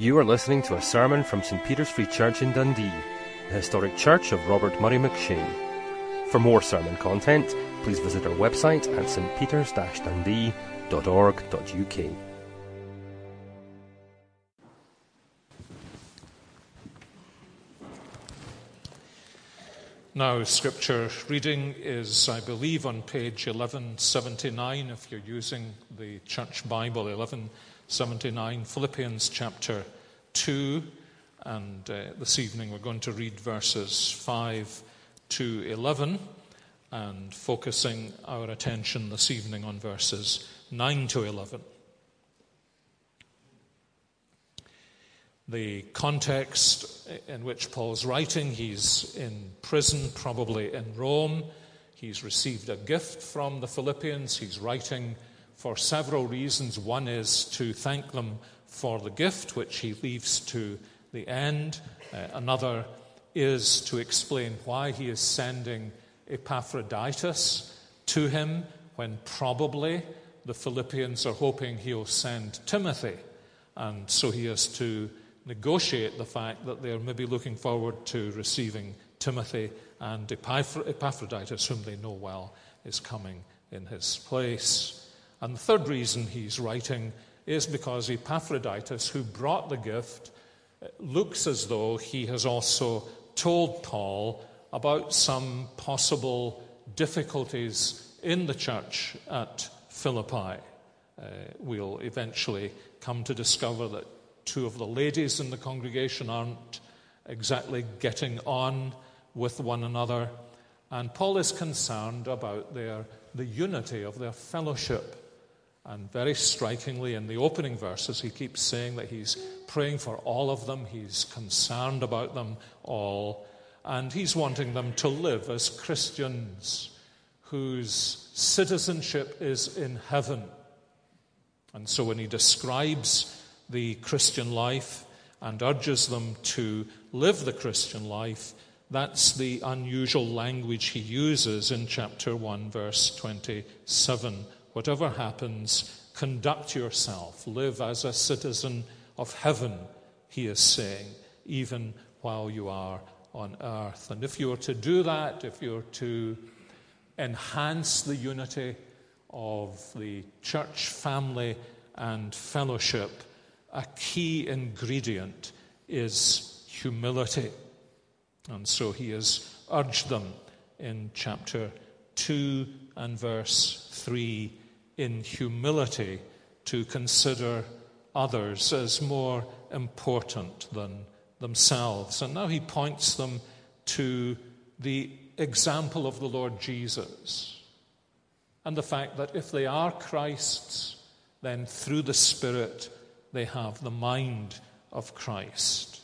You are listening to a sermon from St Peter's Free Church in Dundee, the historic church of Robert Murray McCheyne. For more sermon content, please visit our website at stpeters-dundee.org.uk. Now, scripture reading is, I believe, on page 1179 if you're using the Church Bible, 1179, Philippians chapter 2. And uh, this evening we're going to read verses 5 to 11 and focusing our attention this evening on verses 9 to 11. The context in which Paul's writing, he's in prison, probably in Rome. He's received a gift from the Philippians. He's writing for several reasons. One is to thank them for the gift, which he leaves to the end. Uh, another is to explain why he is sending Epaphroditus to him when probably the Philippians are hoping he'll send Timothy. And so he has to negotiate the fact that they're maybe looking forward to receiving Timothy and Epaphroditus, whom they know well, is coming in his place. And the third reason he's writing is because Epaphroditus, who brought the gift, looks as though he has also told Paul about some possible difficulties in the church at Philippi. Uh, we'll eventually come to discover that two of the ladies in the congregation aren't exactly getting on with one another. And Paul is concerned about their, the unity of their fellowship. And very strikingly, in the opening verses, he keeps saying that he's praying for all of them, he's concerned about them all, and he's wanting them to live as Christians whose citizenship is in heaven. And so when he describes the Christian life and urges them to live the Christian life, that's the unusual language he uses in chapter 1, verse 27. Whatever happens, conduct yourself, live as a citizen of heaven, he is saying, even while you are on earth. And if you are to do that, if you're to enhance the unity of the church family and fellowship, a key ingredient is humility. And so he has urged them in chapter 2 and verse 3 in humility to consider others as more important than themselves. And now he points them to the example of the Lord Jesus and the fact that if they are Christ's, then through the Spirit they have the mind of Christ.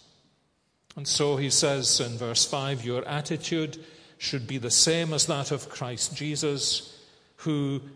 And so he says in verse 5 Your attitude should be the same as that of Christ Jesus, who,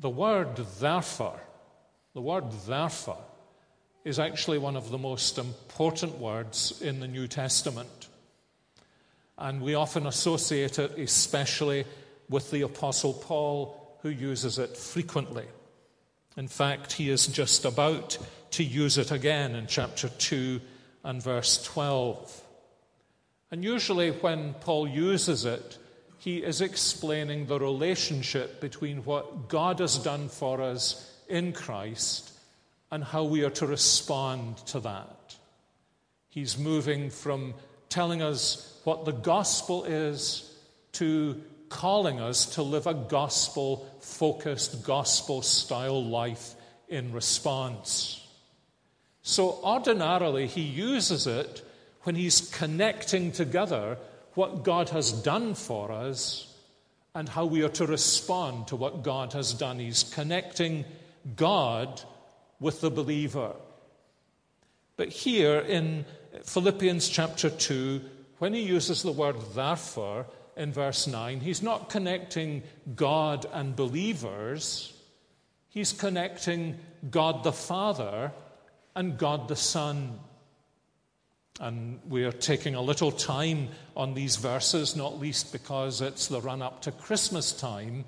The word therefore, the word therefore, is actually one of the most important words in the New Testament. And we often associate it, especially with the Apostle Paul, who uses it frequently. In fact, he is just about to use it again in chapter 2 and verse 12. And usually, when Paul uses it, he is explaining the relationship between what God has done for us in Christ and how we are to respond to that. He's moving from telling us what the gospel is to calling us to live a gospel focused, gospel style life in response. So, ordinarily, he uses it when he's connecting together what God has done for us and how we are to respond to what God has done. He's connecting God with the believer. But here in Philippians chapter 2, when he uses the word therefore in verse 9, he's not connecting God and believers, he's connecting God the Father and God the Son. And we are taking a little time on these verses, not least because it's the run up to Christmas time,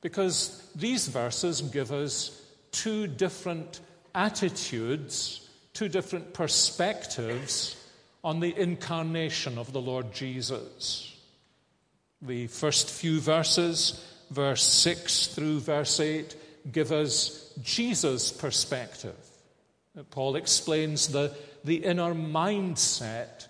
because these verses give us two different attitudes, two different perspectives on the incarnation of the Lord Jesus. The first few verses, verse 6 through verse 8, give us Jesus' perspective. Paul explains the, the inner mindset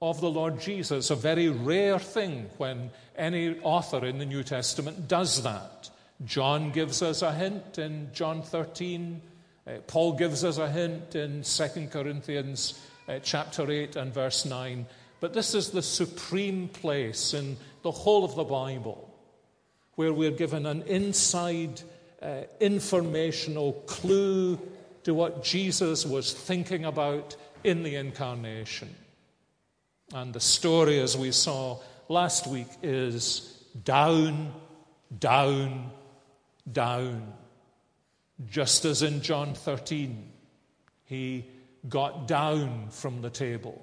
of the Lord Jesus, a very rare thing when any author in the New Testament does that. John gives us a hint in John 13. Uh, Paul gives us a hint in 2 Corinthians uh, chapter 8 and verse 9. But this is the supreme place in the whole of the Bible where we're given an inside uh, informational clue to what Jesus was thinking about in the incarnation. And the story, as we saw last week, is down, down, down. Just as in John 13, he got down from the table.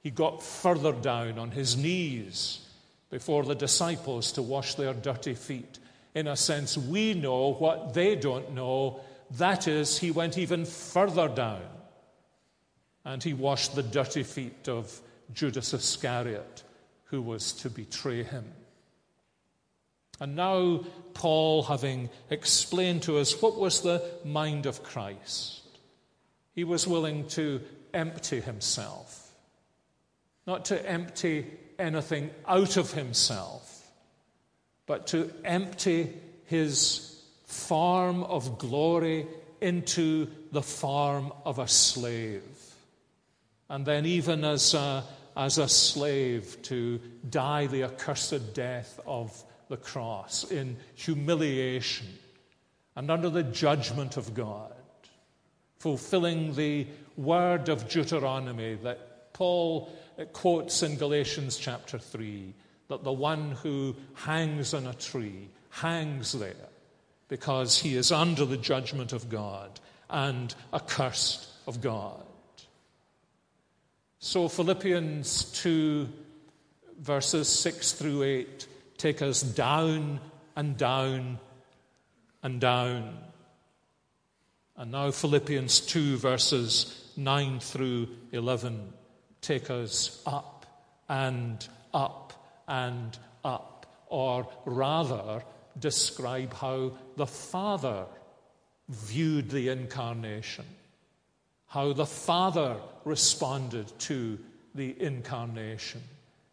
He got further down on his knees before the disciples to wash their dirty feet. In a sense, we know what they don't know. That is, he went even further down and he washed the dirty feet of Judas Iscariot, who was to betray him. And now, Paul, having explained to us what was the mind of Christ, he was willing to empty himself, not to empty anything out of himself, but to empty his form of glory into the form of a slave. And then, even as a, as a slave, to die the accursed death of the cross in humiliation and under the judgment of God, fulfilling the word of Deuteronomy that Paul quotes in Galatians chapter 3 that the one who hangs on a tree hangs there because he is under the judgment of God and accursed of God. So, Philippians 2, verses 6 through 8 take us down and down and down. And now, Philippians 2, verses 9 through 11 take us up and up and up, or rather, describe how the Father viewed the incarnation, how the Father responded to the incarnation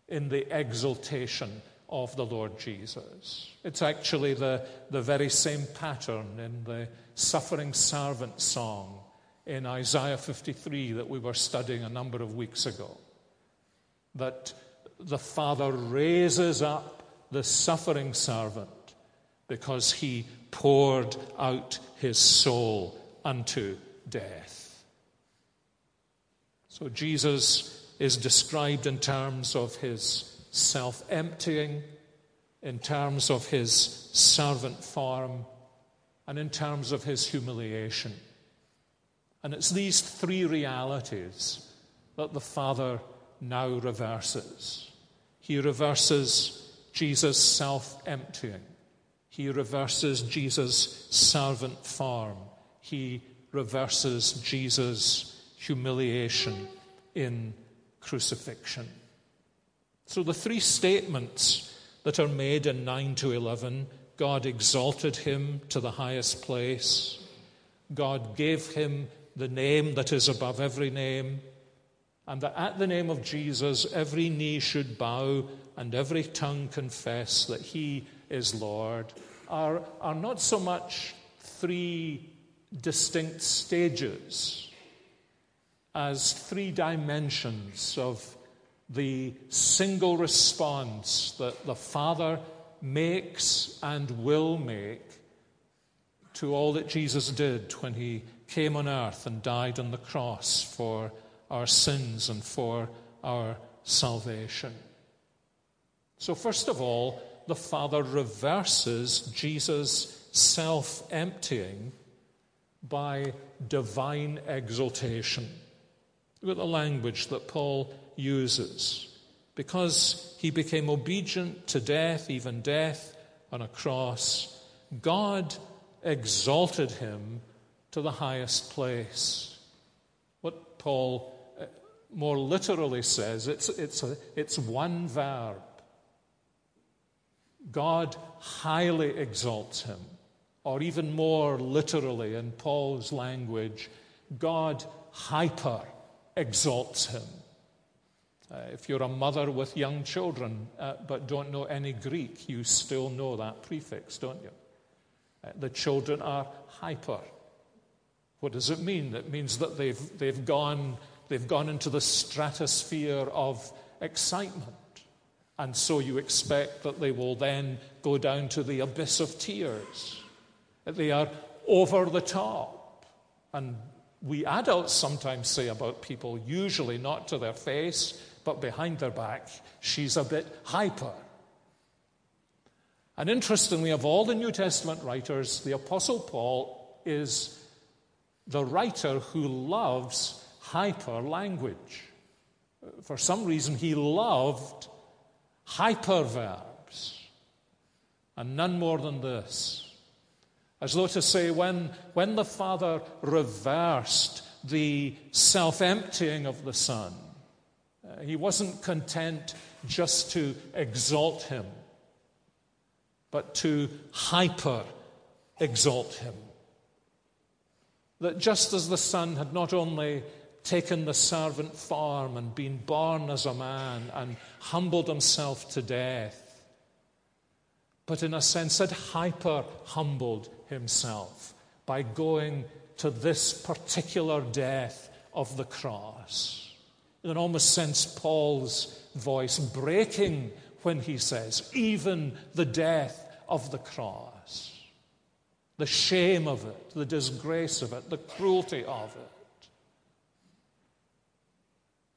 in the exaltation of the Lord Jesus. It's actually the, the very same pattern in the suffering servant song in Isaiah 53 that we were studying a number of weeks ago. That the Father raises up the suffering servant because he poured out his soul unto death. So Jesus is described in terms of his self emptying, in terms of his servant form, and in terms of his humiliation. And it's these three realities that the Father now reverses. He reverses Jesus' self emptying, he reverses Jesus' servant form, he reverses Jesus' humiliation in crucifixion. So the three statements that are made in 9 to 11 God exalted him to the highest place, God gave him the name that is above every name, and that at the name of Jesus every knee should bow and every tongue confess that he is Lord, are, are not so much three distinct stages as three dimensions of the single response that the Father makes and will make to all that Jesus did when he came on earth and died on the cross for our sins and for our salvation. So, first of all, the Father reverses Jesus' self emptying by divine exaltation. Look at the language that Paul uses. Because he became obedient to death, even death on a cross, God exalted him to the highest place. What Paul uh, more literally says, it's, it's, a, it's one verb. God highly exalts him. Or even more literally, in Paul's language, God hyper exalts him. Uh, if you're a mother with young children uh, but don't know any Greek, you still know that prefix, don't you? Uh, the children are hyper. What does it mean? It means that they've, they've, gone, they've gone into the stratosphere of excitement. And so you expect that they will then go down to the abyss of tears. That they are over the top. And we adults sometimes say about people, usually not to their face, but behind their back, she's a bit hyper. And interestingly, of all the New Testament writers, the Apostle Paul is the writer who loves hyper language. For some reason, he loved hyperverbs, and none more than this. As though to say, when, when the Father reversed the self emptying of the Son, uh, he wasn't content just to exalt him, but to hyper exalt him. That just as the Son had not only taken the servant form and been born as a man and humbled himself to death, but in a sense had hyper humbled himself by going to this particular death of the cross in an almost sense, Paul's voice breaking when he says, even the death of the cross, the shame of it, the disgrace of it, the cruelty of it.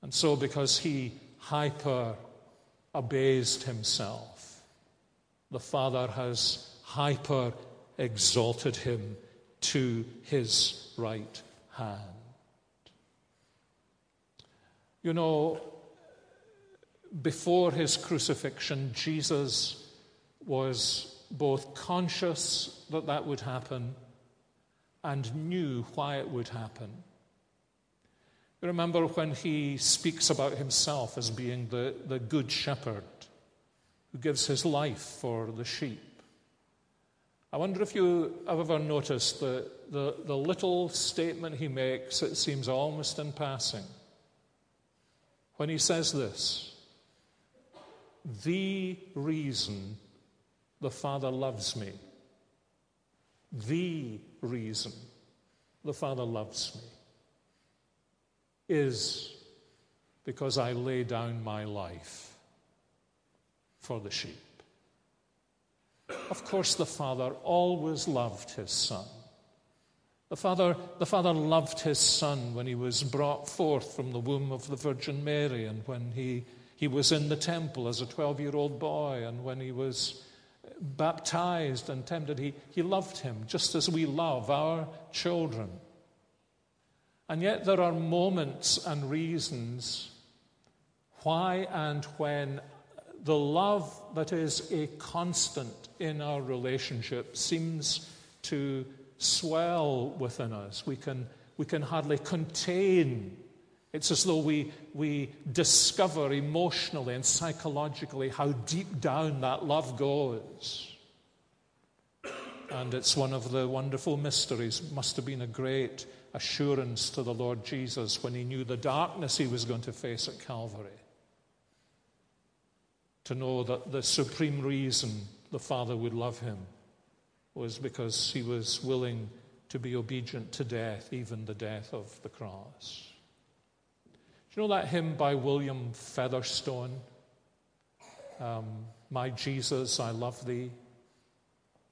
And so, because he hyper abased himself, the Father has hyper exalted him to his right hand. You know, before his crucifixion, Jesus was both conscious that that would happen and knew why it would happen. Remember when he speaks about himself as being the, the good shepherd who gives his life for the sheep. I wonder if you have ever noticed the, the, the little statement he makes, it seems almost in passing when he says this The reason the Father loves me, the reason the Father loves me is because I lay down my life for the sheep. Of course, the Father always loved his Son. The father, the father loved his son when he was brought forth from the womb of the Virgin Mary, and when he, he was in the temple as a 12 year old boy, and when he was baptized and tempted. He, he loved him just as we love our children. And yet, there are moments and reasons why and when the love that is a constant in our relationship seems to swell within us. We can, we can hardly contain. It's as though we, we discover emotionally and psychologically how deep down that love goes. And it's one of the wonderful mysteries. Must have been a great assurance to the Lord Jesus when he knew the darkness he was going to face at Calvary. To know that the supreme reason the Father would love him was because he was willing to be obedient to death, even the death of the cross. Do you know that hymn by William Featherston? Um, My Jesus, I love thee.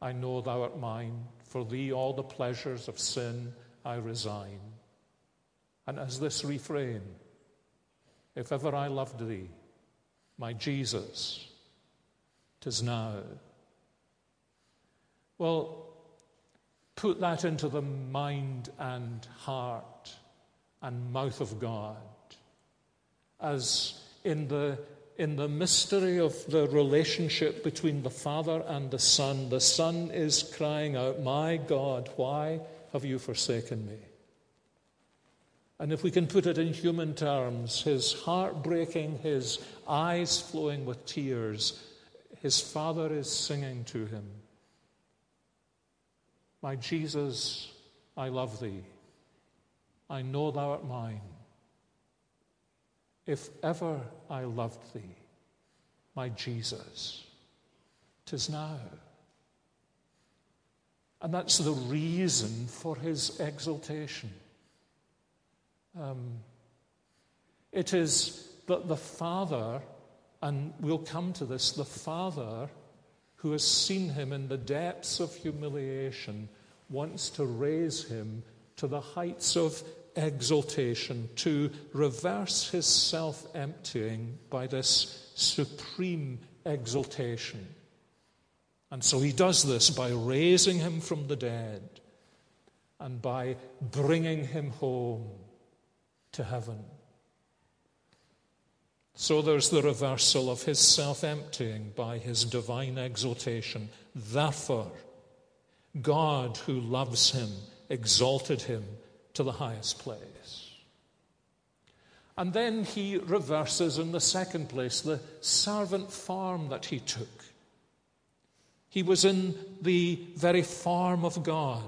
I know thou art mine. For thee all the pleasures of sin I resign. And as this refrain, if ever I loved thee, my Jesus, tis now. Well, put that into the mind and heart and mouth of God as in the in the mystery of the relationship between the Father and the Son, the Son is crying out, My God, why have you forsaken me? And if we can put it in human terms, his heart breaking, his eyes flowing with tears, his Father is singing to him, My Jesus, I love thee. I know thou art mine. If ever I loved thee, my Jesus, tis now. And that's the reason for his exaltation. Um, it is that the Father, and we'll come to this, the Father who has seen him in the depths of humiliation wants to raise him to the heights of exaltation, to reverse his self emptying by this supreme exaltation. And so he does this by raising him from the dead and by bringing him home to heaven. So there's the reversal of his self emptying by his divine exaltation. Therefore, God, who loves him, exalted him to the highest place. And then he reverses in the second place the servant form that he took. He was in the very form of God.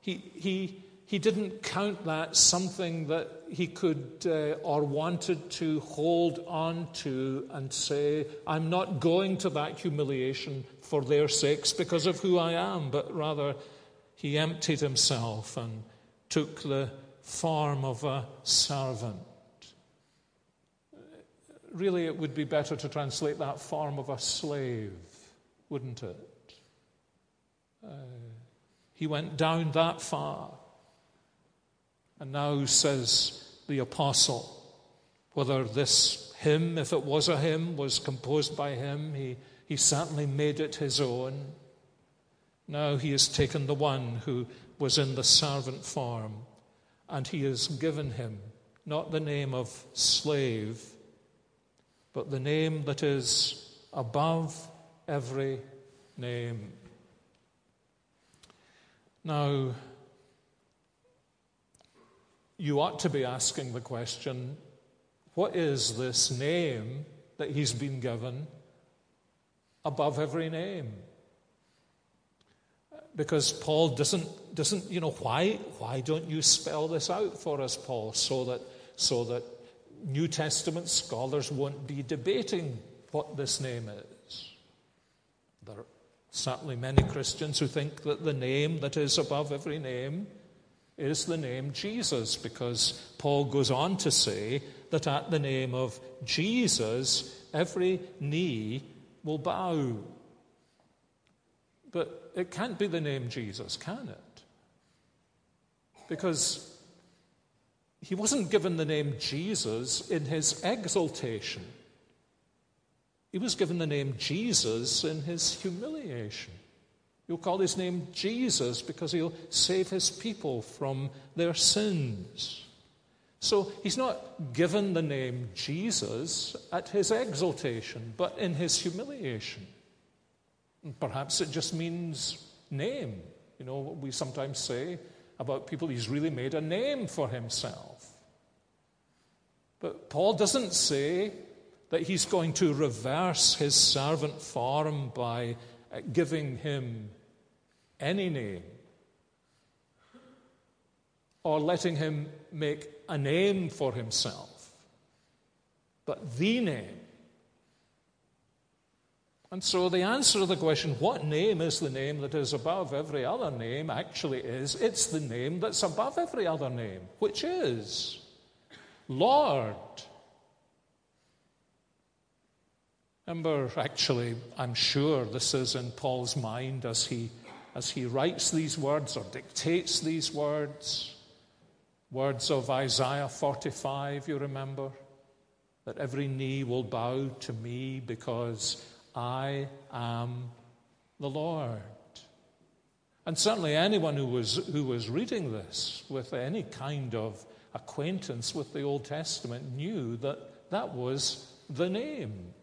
He, he, he didn't count that something that he could uh, or wanted to hold on to and say, I'm not going to that humiliation for their sakes because of who I am, but rather he emptied himself and took the form of a servant. Really, it would be better to translate that form of a slave, wouldn't it? Uh, he went down that far. And now says the apostle, whether this hymn, if it was a hymn, was composed by him, he, he certainly made it his own. Now he has taken the one who was in the servant form, and he has given him not the name of slave, but the name that is above every name. Now, you ought to be asking the question what is this name that he's been given above every name? because Paul doesn't, doesn't you know, why, why don't you spell this out for us, Paul, so that, so that New Testament scholars won't be debating what this name is? There are certainly many Christians who think that the name that is above every name is the name Jesus, because Paul goes on to say that at the name of Jesus, every knee will bow. But it can't be the name Jesus, can it? Because he wasn't given the name Jesus in his exaltation. He was given the name Jesus in his humiliation. You'll call his name Jesus because he'll save his people from their sins. So he's not given the name Jesus at his exaltation, but in his humiliation. Perhaps it just means name. You know, what we sometimes say about people, he's really made a name for himself. But Paul doesn't say that he's going to reverse his servant form by uh, giving him any name. or letting him make a name for himself, but the name. And so the answer to the question, what name is the name that is above every other name, actually is it's the name that's above every other name, which is Lord. Remember, actually, I'm sure this is in Paul's mind as he, as he writes these words or dictates these words. Words of Isaiah 45, you remember? That every knee will bow to me because I am the Lord. And certainly anyone who was, who was reading this with any kind of acquaintance with the Old Testament knew that that was the name.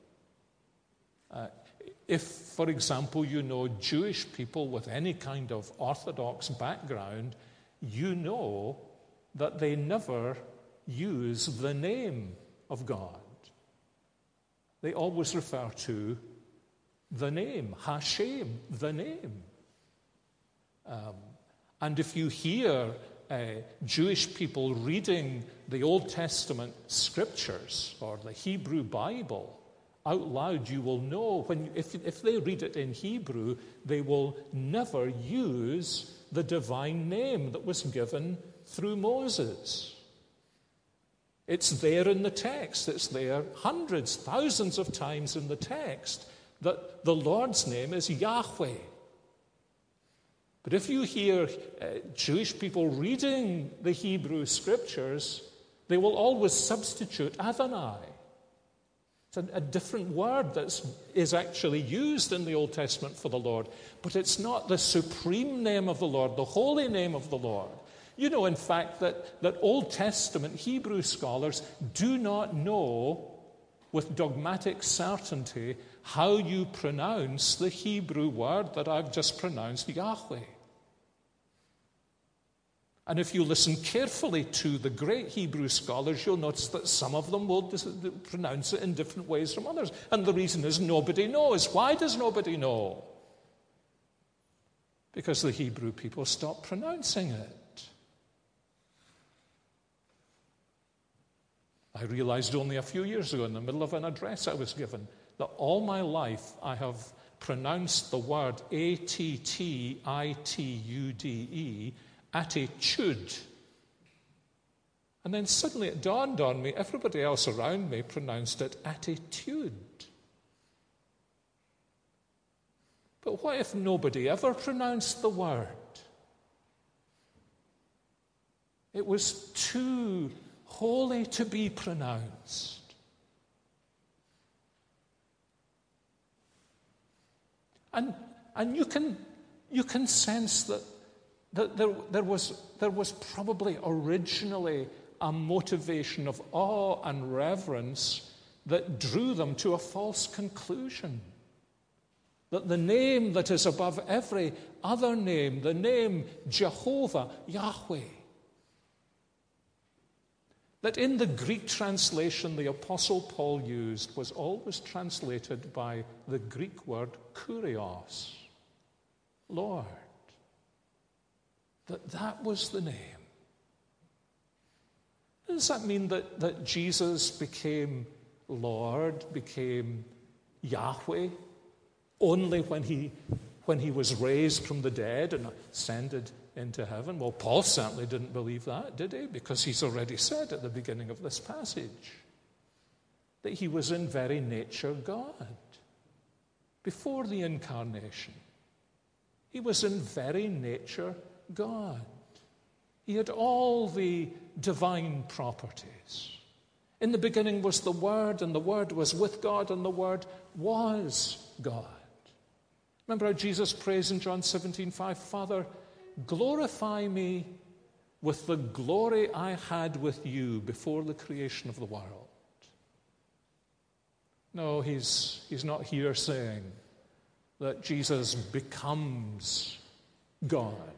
If, for example, you know Jewish people with any kind of Orthodox background, you know that they never use the name of God. They always refer to the name, Hashem, the name. Um, and if you hear uh, Jewish people reading the Old Testament scriptures or the Hebrew Bible out loud, you will know when, if, if they read it in Hebrew, they will never use the divine name that was given through Moses. It's there in the text. It's there hundreds, thousands of times in the text that the Lord's name is Yahweh. But if you hear uh, Jewish people reading the Hebrew scriptures, they will always substitute Adonai. It's a, a different word that is actually used in the Old Testament for the Lord, but it's not the supreme name of the Lord, the holy name of the Lord. You know, in fact, that, that Old Testament Hebrew scholars do not know with dogmatic certainty how you pronounce the Hebrew word that I've just pronounced, Yahweh. And if you listen carefully to the great Hebrew scholars, you'll notice that some of them will pronounce it in different ways from others. And the reason is nobody knows. Why does nobody know? Because the Hebrew people stopped pronouncing it. I realized only a few years ago, in the middle of an address I was given, that all my life I have pronounced the word A T T I T U D E, attitude. And then suddenly it dawned on me everybody else around me pronounced it attitude. But what if nobody ever pronounced the word? It was too holy to be pronounced. And, and you, can, you can sense that, there, there, was, there was probably originally a motivation of awe and reverence that drew them to a false conclusion. That the name that is above every other name, the name Jehovah, Yahweh, that in the Greek translation the Apostle Paul used was always translated by the Greek word kurios, Lord. That that was the name. Does that mean that, that Jesus became Lord, became Yahweh, only when he, when he was raised from the dead and ascended into heaven? Well, Paul certainly didn't believe that, did he? Because he's already said at the beginning of this passage that he was in very nature God before the incarnation. He was in very nature God. He had all the divine properties. In the beginning was the Word, and the Word was with God, and the Word was God. Remember how Jesus prays in John 17 5 Father, Glorify me with the glory I had with you before the creation of the world. No, he's, he's not here saying that Jesus becomes God,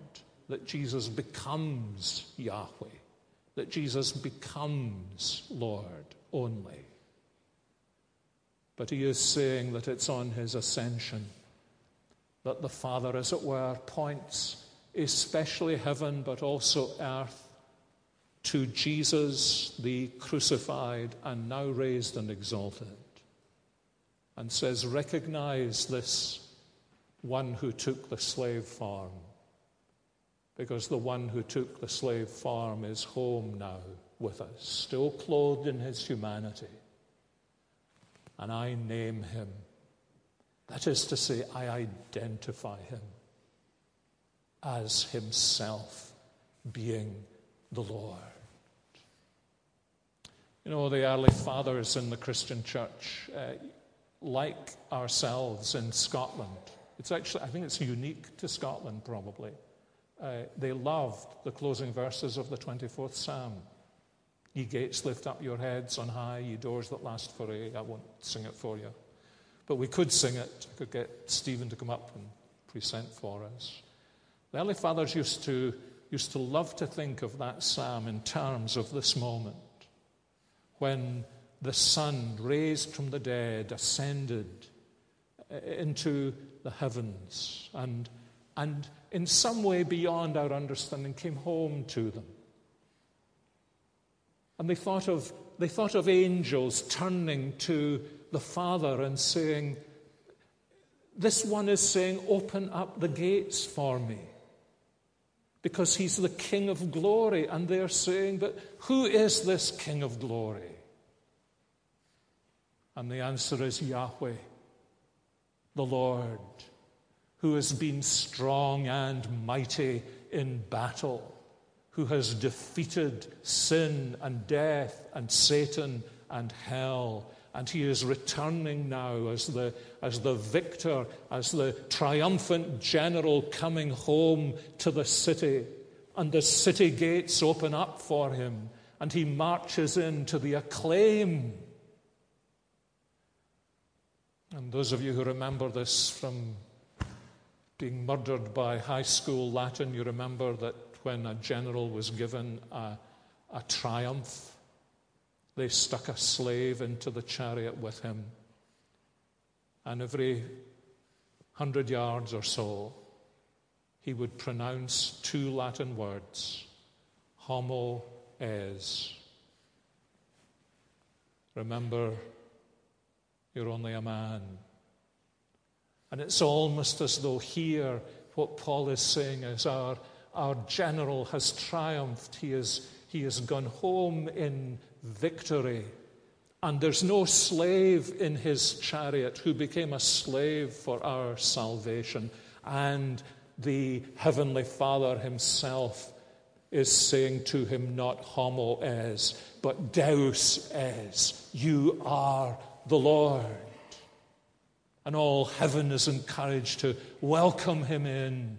that Jesus becomes Yahweh, that Jesus becomes Lord only. But he is saying that it's on his ascension that the Father, as it were, points especially heaven, but also earth, to Jesus, the crucified and now raised and exalted, and says, Recognize this one who took the slave farm, because the one who took the slave farm is home now with us, still clothed in his humanity. And I name him. That is to say, I identify him as himself being the Lord. You know, the early fathers in the Christian church, uh, like ourselves in Scotland, it's actually, I think it's unique to Scotland probably. Uh, they loved the closing verses of the 24th Psalm. Ye gates, lift up your heads on high, ye doors that last for aye. I won't sing it for you. But we could sing it. I could get Stephen to come up and present for us. The early fathers used to, used to love to think of that psalm in terms of this moment when the Son, raised from the dead, ascended into the heavens and, and in some way beyond our understanding came home to them. And they thought of, they thought of angels turning to the Father and saying, This one is saying, Open up the gates for me. Because he's the King of glory. And they're saying, But who is this King of glory? And the answer is Yahweh, the Lord, who has been strong and mighty in battle who has defeated sin and death and Satan and hell. And he is returning now as the, as the victor, as the triumphant general coming home to the city. And the city gates open up for him, and he marches in to the acclaim. And those of you who remember this from being murdered by high school Latin, you remember that when a general was given a, a triumph, they stuck a slave into the chariot with him. And every hundred yards or so, he would pronounce two Latin words homo es. Remember, you're only a man. And it's almost as though here, what Paul is saying is our our general has triumphed. He, is, he has gone home in victory. And there's no slave in his chariot who became a slave for our salvation. And the Heavenly Father himself is saying to him, not homo es, but deus es. You are the Lord. And all heaven is encouraged to welcome him in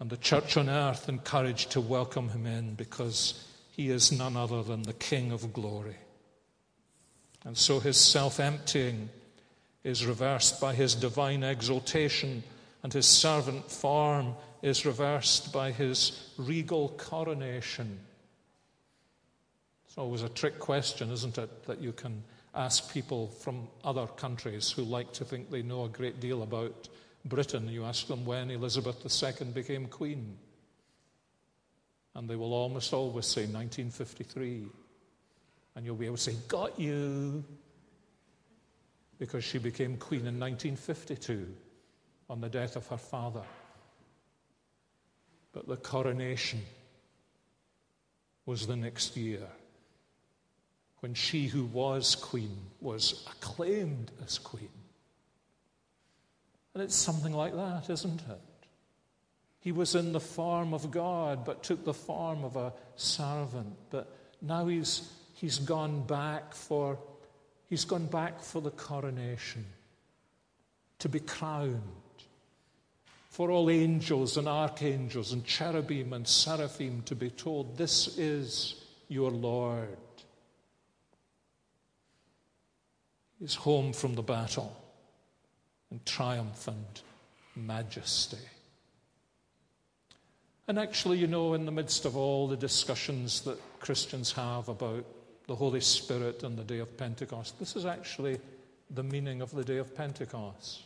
and the church on earth encouraged to welcome him in because he is none other than the King of glory. And so his self emptying is reversed by his divine exaltation, and his servant form is reversed by his regal coronation. It's always a trick question, isn't it, that you can ask people from other countries who like to think they know a great deal about Britain, you ask them when Elizabeth II became queen. And they will almost always say 1953. And you'll be able to say, Got you! Because she became queen in 1952 on the death of her father. But the coronation was the next year when she who was queen was acclaimed as queen. And it's something like that, isn't it? He was in the form of God, but took the form of a servant. But now he's, he's gone back for he's gone back for the coronation, to be crowned. For all angels and archangels and cherubim and seraphim to be told, This is your Lord. He's home from the battle and triumphant majesty. And actually, you know, in the midst of all the discussions that Christians have about the Holy Spirit and the day of Pentecost, this is actually the meaning of the day of Pentecost.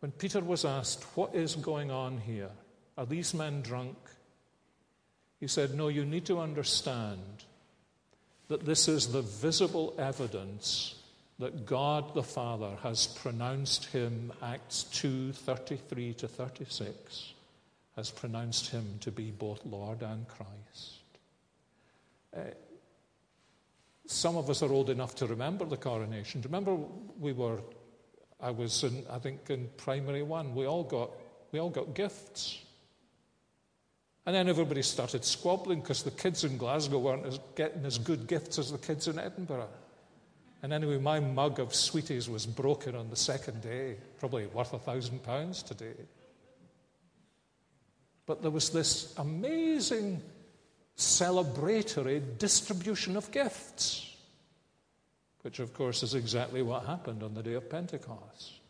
When Peter was asked, What is going on here? Are these men drunk? He said, No, you need to understand that this is the visible evidence that God the Father has pronounced him, Acts 2 33 to 36, has pronounced him to be both Lord and Christ. Uh, some of us are old enough to remember the coronation. Remember, we were, I was in, I think, in primary one. We all got, we all got gifts. And then everybody started squabbling because the kids in Glasgow weren't as, getting as good gifts as the kids in Edinburgh. And anyway, my mug of sweeties was broken on the second day, probably worth a thousand pounds today. But there was this amazing celebratory distribution of gifts, which, of course, is exactly what happened on the day of Pentecost.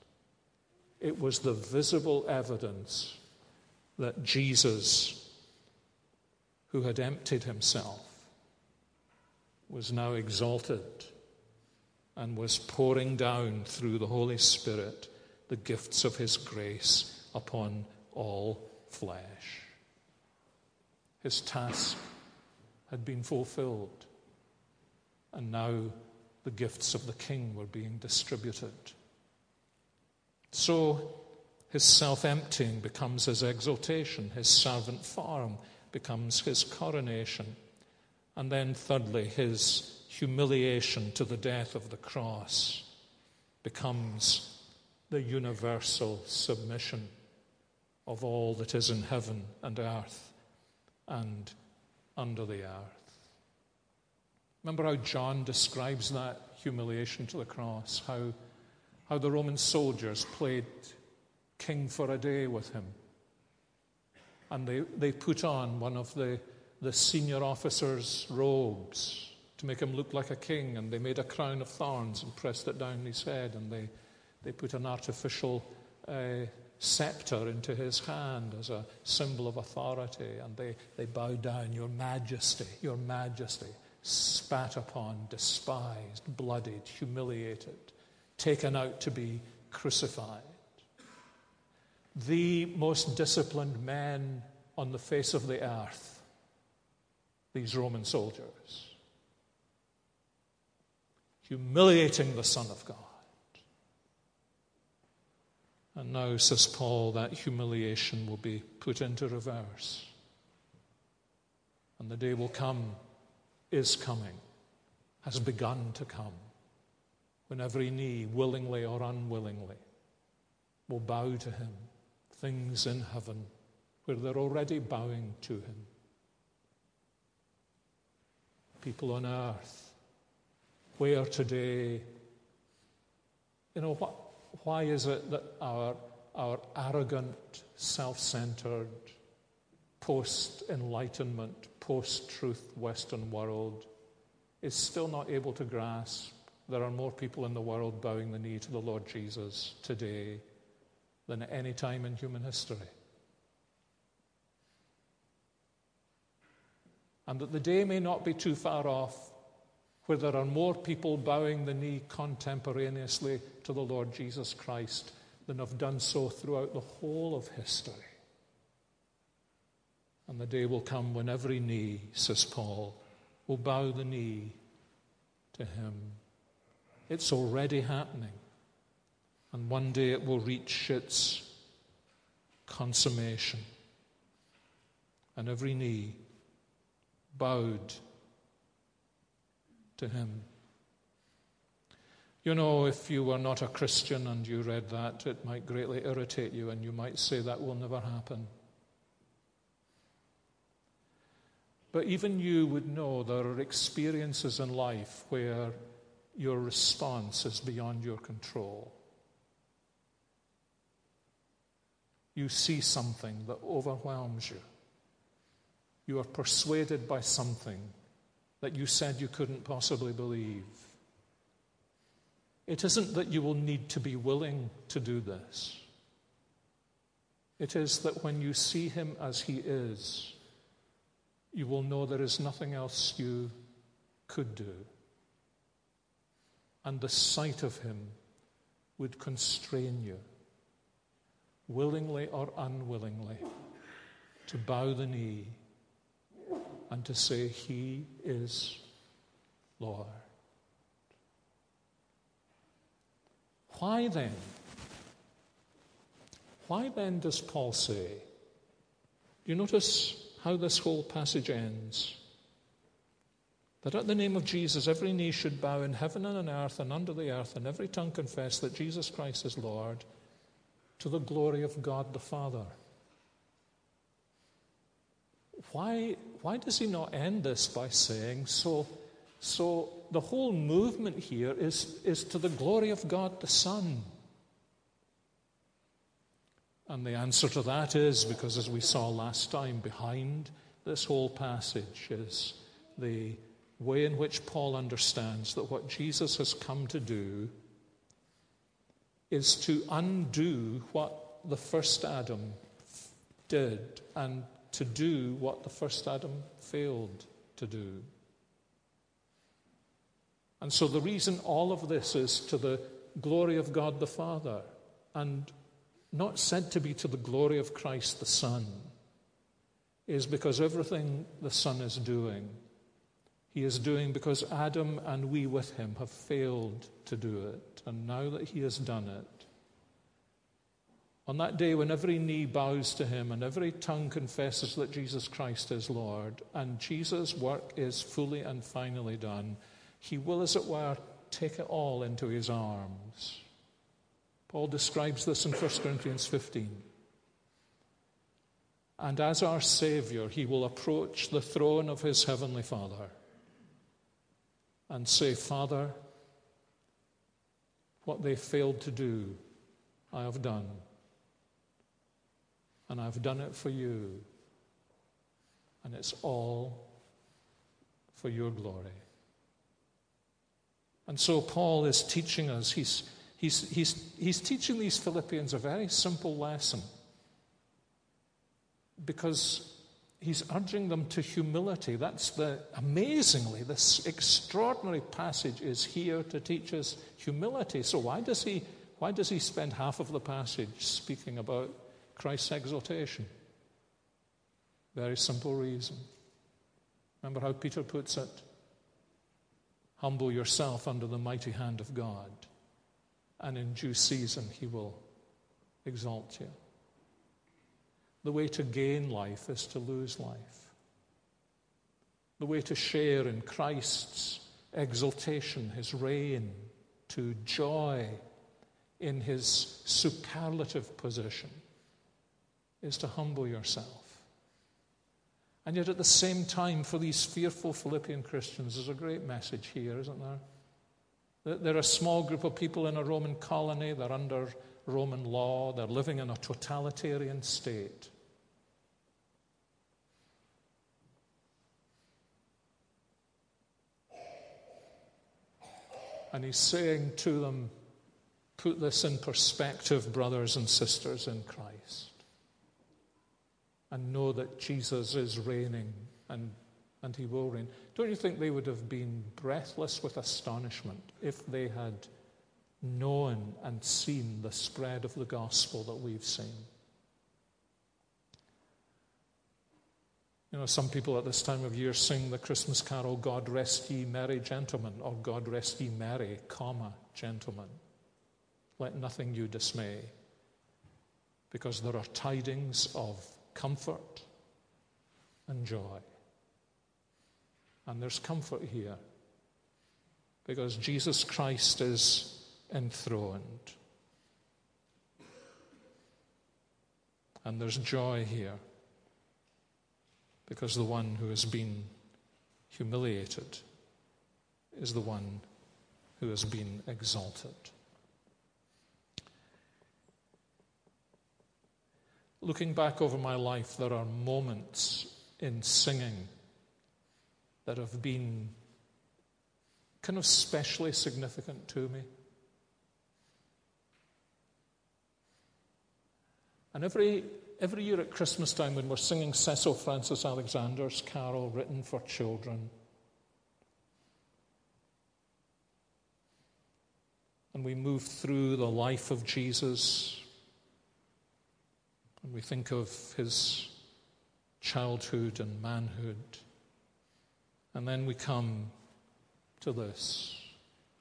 It was the visible evidence that Jesus who had emptied himself, was now exalted and was pouring down through the Holy Spirit the gifts of his grace upon all flesh. His task had been fulfilled, and now the gifts of the King were being distributed. So his self emptying becomes his exaltation, his servant form becomes his coronation. And then, thirdly, his humiliation to the death of the cross becomes the universal submission of all that is in heaven and earth and under the earth. Remember how John describes that humiliation to the cross, how, how the Roman soldiers played king for a day with him and they, they put on one of the, the senior officer's robes to make him look like a king, and they made a crown of thorns and pressed it down his head, and they, they put an artificial uh, scepter into his hand as a symbol of authority, and they, they bowed down, Your Majesty, Your Majesty, spat upon, despised, bloodied, humiliated, taken out to be crucified the most disciplined men on the face of the earth, these Roman soldiers, humiliating the Son of God. And now, says Paul, that humiliation will be put into reverse. And the day will come, is coming, has begun to come, when every knee, willingly or unwillingly, will bow to him things in heaven where they're already bowing to Him. People on earth, where today, you know, what, why is it that our, our arrogant, self centered, post enlightenment, post truth Western world is still not able to grasp there are more people in the world bowing the knee to the Lord Jesus today than at any time in human history. And that the day may not be too far off where there are more people bowing the knee contemporaneously to the Lord Jesus Christ than have done so throughout the whole of history. And the day will come when every knee, says Paul, will bow the knee to him. It's already happening. And one day it will reach its consummation. And every knee bowed to him. You know, if you were not a Christian and you read that, it might greatly irritate you, and you might say that will never happen. But even you would know there are experiences in life where your response is beyond your control. You see something that overwhelms you. You are persuaded by something that you said you couldn't possibly believe. It isn't that you will need to be willing to do this. It is that when you see him as he is, you will know there is nothing else you could do. And the sight of him would constrain you willingly or unwillingly, to bow the knee and to say, He is Lord. Why then? Why then does Paul say? Do you notice how this whole passage ends? That at the name of Jesus, every knee should bow in heaven and on earth and under the earth, and every tongue confess that Jesus Christ is Lord, to the glory of God the Father. Why, why does he not end this by saying, so, so the whole movement here is, is to the glory of God the Son? And the answer to that is because, as we saw last time, behind this whole passage is the way in which Paul understands that what Jesus has come to do is to undo what the first Adam did and to do what the first Adam failed to do. And so the reason all of this is to the glory of God the Father and not said to be to the glory of Christ the Son is because everything the Son is doing, he is doing because Adam and we with him have failed to do it. And now that he has done it, on that day when every knee bows to him and every tongue confesses that Jesus Christ is Lord, and Jesus' work is fully and finally done, he will, as it were, take it all into his arms. Paul describes this in 1 Corinthians 15. And as our Savior, he will approach the throne of his heavenly Father and say, Father, what they failed to do, I have done and I've done it for you. And it's all for your glory. And so Paul is teaching us, he's, he's, he's, he's teaching these Philippians a very simple lesson because he's urging them to humility. That's the, amazingly, this extraordinary passage is here to teach us humility. So why does he, why does he spend half of the passage speaking about Christ's exaltation. Very simple reason. Remember how Peter puts it? Humble yourself under the mighty hand of God, and in due season he will exalt you. The way to gain life is to lose life. The way to share in Christ's exaltation, his reign, to joy in his superlative position is to humble yourself. And yet, at the same time, for these fearful Philippian Christians, there's a great message here, isn't there? They're a small group of people in a Roman colony, they're under Roman law, they're living in a totalitarian state. And he's saying to them, Put this in perspective, brothers and sisters in Christ and know that Jesus is reigning and, and he will reign. Don't you think they would have been breathless with astonishment if they had known and seen the spread of the gospel that we've seen? You know, some people at this time of year sing the Christmas carol, God rest ye merry gentlemen, or God rest ye merry, comma, gentlemen. Let nothing you dismay, because there are tidings of comfort and joy. And there's comfort here because Jesus Christ is enthroned. And there's joy here because the one who has been humiliated is the one who has been exalted. Looking back over my life, there are moments in singing that have been kind of specially significant to me. And every, every year at Christmas time, when we're singing Cecil Frances Alexander's carol written for children, and we move through the life of Jesus and we think of his childhood and manhood And then we come to this,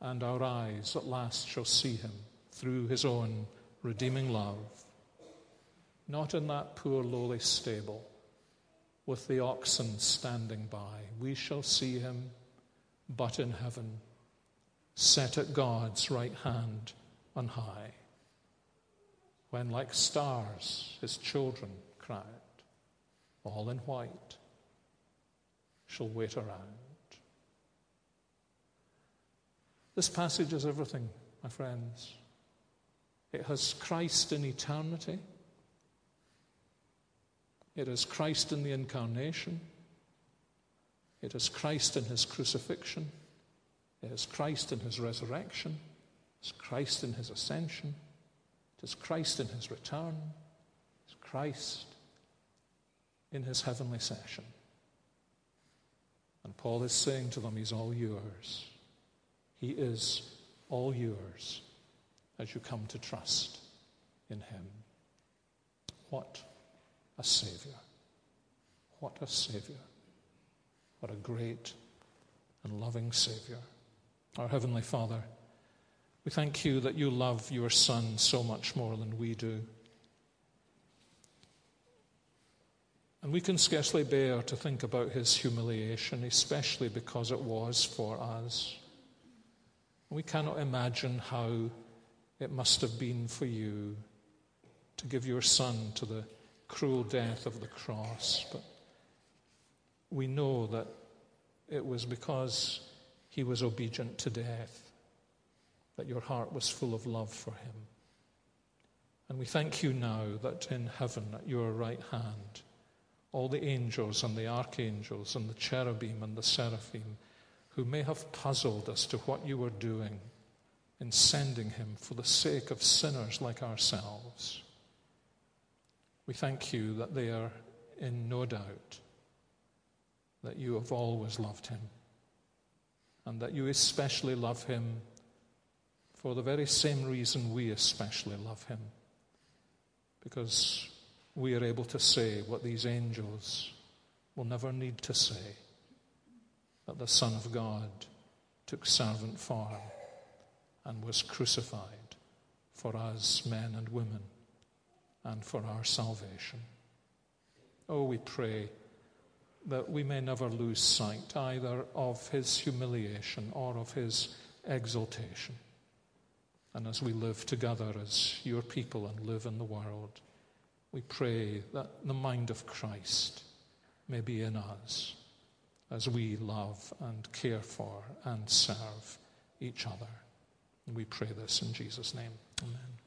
and our eyes at last shall see him through his own redeeming love, not in that poor lowly stable with the oxen standing by. We shall see him, but in heaven, set at God's right hand on high, when like stars his children cried, all in white, shall wait around. This passage is everything, my friends. It has Christ in eternity. It is Christ in the incarnation. It is Christ in his crucifixion. It is Christ in his resurrection. It is Christ in his ascension. It is Christ in his return. It is Christ in his heavenly session. And Paul is saying to them, He's all yours. He is all yours as you come to trust in Him. What a Savior! What a Savior! What a great and loving Savior. Our Heavenly Father, we thank you that you love your Son so much more than we do. And we can scarcely bear to think about his humiliation, especially because it was for us. We cannot imagine how it must have been for you to give your son to the cruel death of the cross. But we know that it was because he was obedient to death that your heart was full of love for him. And we thank you now that in heaven at your right hand, all the angels and the archangels and the cherubim and the seraphim who may have puzzled as to what you were doing in sending him for the sake of sinners like ourselves. We thank you that they are in no doubt that you have always loved him and that you especially love him for the very same reason we especially love him. Because we are able to say what these angels will never need to say that the Son of God took servant form and was crucified for us, men and women, and for our salvation. Oh, we pray that we may never lose sight either of his humiliation or of his exaltation. And as we live together as your people and live in the world, we pray that the mind of Christ may be in us as we love and care for and serve each other. And we pray this in Jesus' name. Amen.